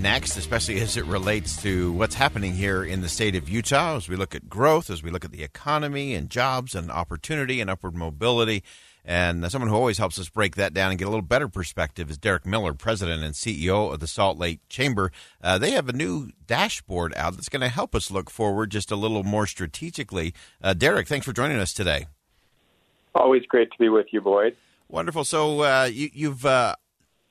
next, especially as it relates to what's happening here in the state of Utah as we look at growth, as we look at the economy and jobs and opportunity and upward mobility. And someone who always helps us break that down and get a little better perspective is Derek Miller, president and CEO of the Salt Lake Chamber. Uh, they have a new dashboard out that's going to help us look forward just a little more strategically. Uh, Derek, thanks for joining us today. Always great to be with you, Boyd. Wonderful. So uh, you, have uh,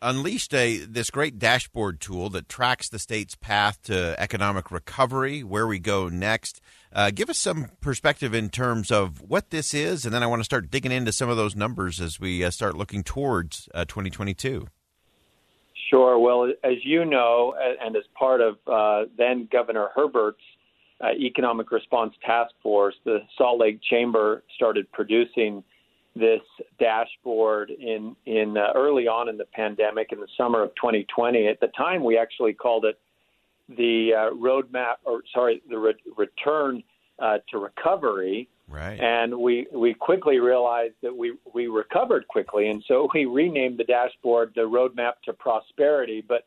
unleashed a this great dashboard tool that tracks the state's path to economic recovery, where we go next. Uh, give us some perspective in terms of what this is, and then I want to start digging into some of those numbers as we uh, start looking towards uh, 2022. Sure. Well, as you know, and as part of uh, then Governor Herbert's uh, Economic Response Task Force, the Salt Lake Chamber started producing this dashboard in in uh, early on in the pandemic in the summer of 2020. At the time, we actually called it the uh, roadmap, or sorry, the re- return uh, to recovery. Right. And we we quickly realized that we we recovered quickly, and so we renamed the dashboard the roadmap to prosperity. But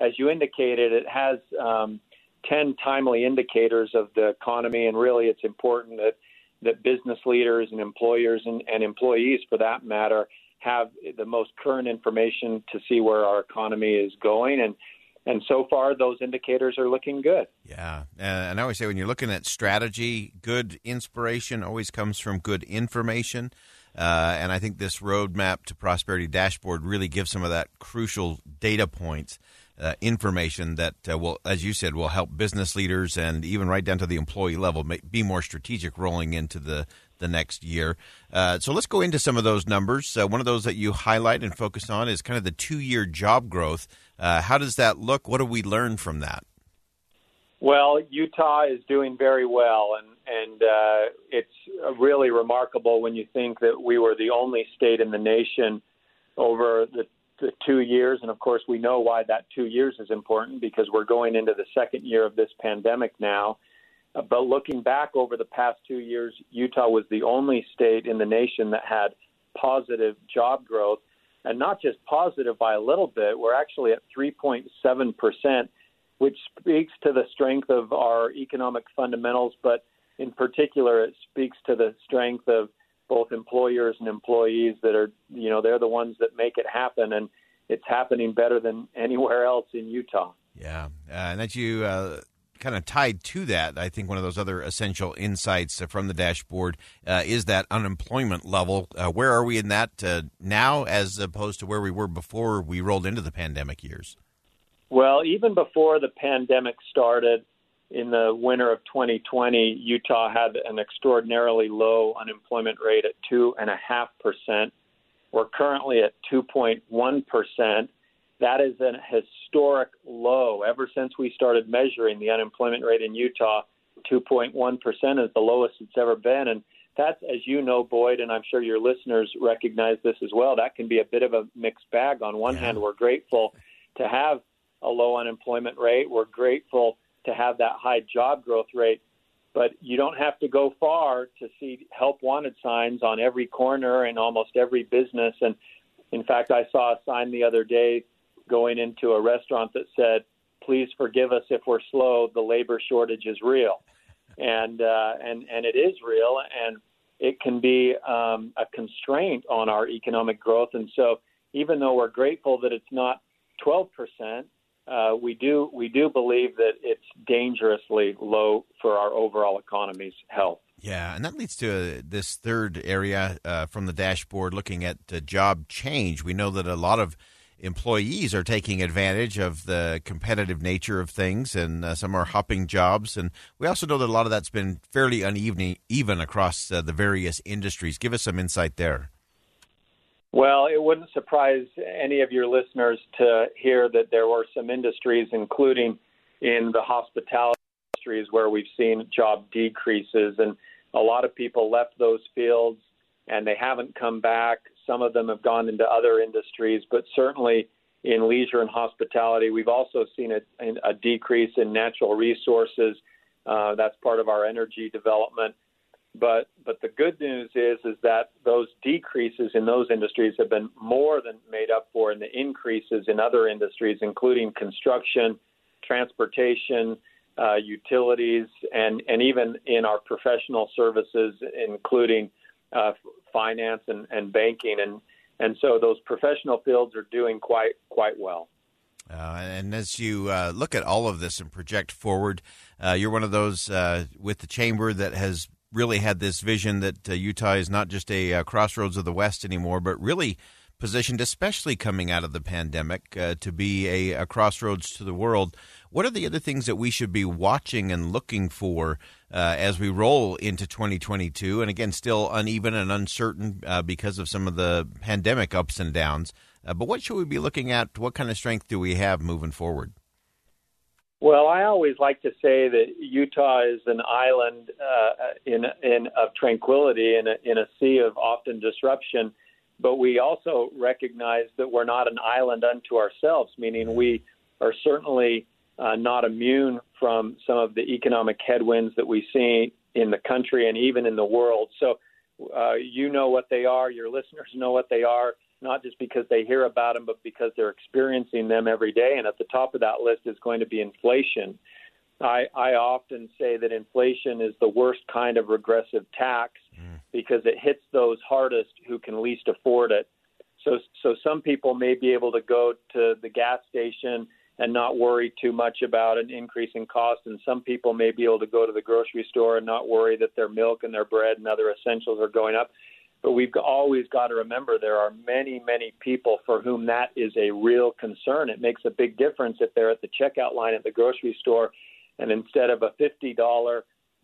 as you indicated, it has um, ten timely indicators of the economy, and really, it's important that that business leaders and employers and, and employees, for that matter, have the most current information to see where our economy is going. And and so far, those indicators are looking good. Yeah, and I always say when you're looking at strategy, good inspiration always comes from good information. Uh, and I think this roadmap to prosperity dashboard really gives some of that crucial data points uh, information that uh, will, as you said, will help business leaders and even right down to the employee level be more strategic rolling into the the next year. Uh, so let's go into some of those numbers. Uh, one of those that you highlight and focus on is kind of the two year job growth. Uh, how does that look? What do we learn from that? Well, Utah is doing very well, and and uh, it's really remarkable when you think that we were the only state in the nation over the the two years, and of course we know why that two years is important because we're going into the second year of this pandemic now. Uh, but looking back over the past two years, Utah was the only state in the nation that had positive job growth, and not just positive by a little bit. We're actually at 3.7 percent, which speaks to the strength of our economic fundamentals, but in particular, it speaks to the strength of both employers and employees that are, you know, they're the ones that make it happen, and it's happening better than anywhere else in Utah. Yeah, uh, and that you uh, kind of tied to that, I think one of those other essential insights from the dashboard uh, is that unemployment level. Uh, where are we in that uh, now, as opposed to where we were before we rolled into the pandemic years? Well, even before the pandemic started in the winter of 2020, Utah had an extraordinarily low unemployment rate at 2.5%. We're currently at 2.1%. That is a historic low. Ever since we started measuring the unemployment rate in Utah, 2.1% is the lowest it's ever been. And that's, as you know, Boyd, and I'm sure your listeners recognize this as well, that can be a bit of a mixed bag. On one yeah. hand, we're grateful to have a low unemployment rate. We're grateful to have that high job growth rate. But you don't have to go far to see help wanted signs on every corner and almost every business. And in fact, I saw a sign the other day going into a restaurant that said, please forgive us if we're slow. The labor shortage is real, and uh, and and it is real, and it can be um, a constraint on our economic growth. And so, even though we're grateful that it's not 12 percent, uh, we do we do believe that it's dangerously low for our overall economy's health. Yeah, and that leads to uh, this third area uh, from the dashboard looking at job change. We know that a lot of employees are taking advantage of the competitive nature of things, and uh, some are hopping jobs. And we also know that a lot of that's been fairly uneven even across uh, the various industries. Give us some insight there. Well, it wouldn't surprise any of your listeners to hear that there were some industries, including in the hospitality industries, where we've seen job decreases. And a lot of people left those fields and they haven't come back. Some of them have gone into other industries, but certainly in leisure and hospitality, we've also seen a, a decrease in natural resources. Uh, that's part of our energy development. But but the good news is is that those decreases in those industries have been more than made up for in the increases in other industries, including construction, transportation, uh, utilities, and and even in our professional services, including uh, finance and, and banking, and and so those professional fields are doing quite quite well. Uh, and as you uh, look at all of this and project forward, uh, you're one of those uh, with the chamber that has really had this vision that uh, Utah is not just a uh, crossroads of the West anymore, but really positioned, especially coming out of the pandemic, uh, to be a, a, crossroads to the world. What are the other things that we should be watching and looking for uh, as we roll into 2022? And again, still uneven and uncertain uh, because of some of the pandemic ups and downs. Uh, but what should we be looking at? What kind of strength do we have moving forward? Well, I always like to say that Utah is an island uh, in in of tranquility in a, in a sea of often disruption, but we also recognize that we're not an island unto ourselves. Meaning, we are certainly uh, not immune from some of the economic headwinds that we see in the country and even in the world. So, uh, you know what they are. Your listeners know what they are not just because they hear about them, but because they're experiencing them every day. And at the top of that list is going to be inflation. I, I often say that inflation is the worst kind of regressive tax mm. because it hits those hardest who can least afford it. So, so some people may be able to go to the gas station and not worry too much about an increase in cost, and some people may be able to go to the grocery store and not worry that their milk and their bread and other essentials are going up. But we've always got to remember there are many, many people for whom that is a real concern. It makes a big difference if they're at the checkout line at the grocery store and instead of a $50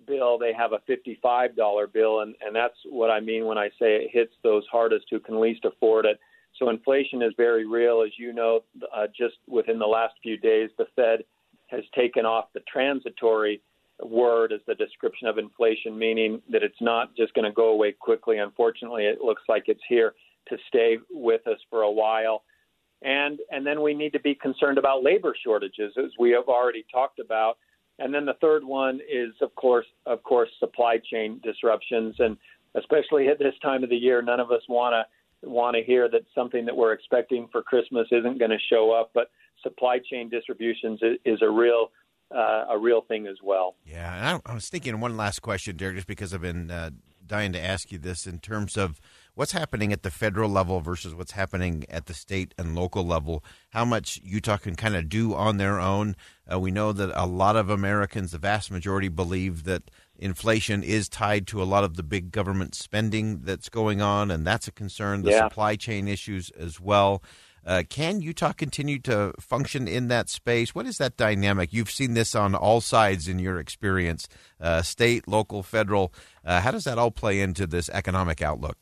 bill, they have a $55 bill. And, and that's what I mean when I say it hits those hardest who can least afford it. So inflation is very real. As you know, uh, just within the last few days, the Fed has taken off the transitory word as the description of inflation, meaning that it's not just going to go away quickly. Unfortunately, it looks like it's here to stay with us for a while. And and then we need to be concerned about labor shortages, as we have already talked about. And then the third one is, of course, of course, supply chain disruptions, and especially at this time of the year, none of us want to want to hear that something that we're expecting for Christmas isn't going to show up. But supply chain distributions is, is a real uh, a real thing as well. Yeah, and I, I, was thinking one last question, Derek, just because I've been uh, dying to ask you this in terms of what's happening at the federal level versus what's happening at the state and local level. How much Utah can kind of do on their own. Uh, we know that a lot of Americans, the vast majority, believe that inflation is tied to a lot of the big government spending that's going on, and that's a concern. The yeah. supply chain issues as well. Uh, can Utah continue to function in that space? What is that dynamic? You've seen this on all sides in your experience, uh, state, local, federal. Uh, how does that all play into this economic outlook?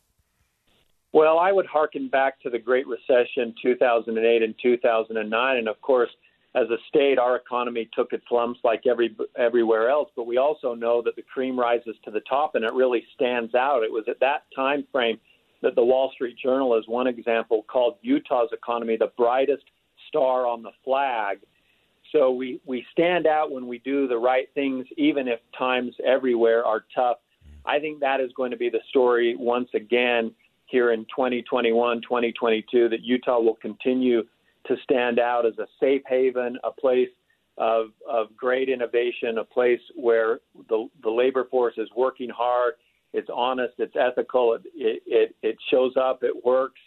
Well, I would hearken back to the Great Recession, 2008 and 2009, and of course, as a state, our economy took its lumps like every everywhere else. But we also know that the cream rises to the top, and it really stands out. It was at that time frame that the Wall Street Journal, as one example, called Utah's economy the brightest star on the flag. So we, we stand out when we do the right things, even if times everywhere are tough. I think that is going to be the story once again here in 2021, 2022, that Utah will continue to stand out as a safe haven, a place of, of great innovation, a place where the, the labor force is working hard, it's honest, it's ethical, it, it, it shows up, it works,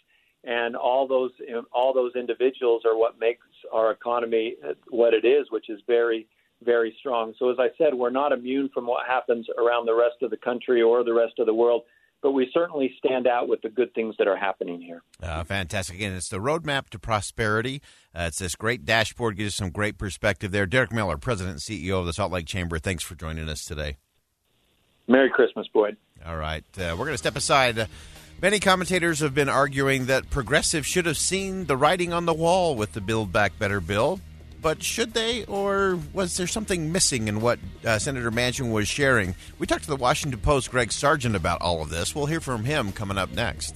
and all those all those individuals are what makes our economy what it is, which is very very strong. So as I said, we're not immune from what happens around the rest of the country or the rest of the world but we certainly stand out with the good things that are happening here. Uh, fantastic. And it's the roadmap to prosperity. Uh, it's this great dashboard, gives us some great perspective there. Derek Miller, President and CEO of the Salt Lake Chamber, thanks for joining us today. Merry Christmas, Boyd. All right. Uh, we're going to step aside. Many commentators have been arguing that progressives should have seen the writing on the wall with the Build Back Better bill but should they, or was there something missing in what uh, Senator Manchin was sharing? We talked to the Washington Post, Greg Sargent, about all of this. We'll hear from him coming up next.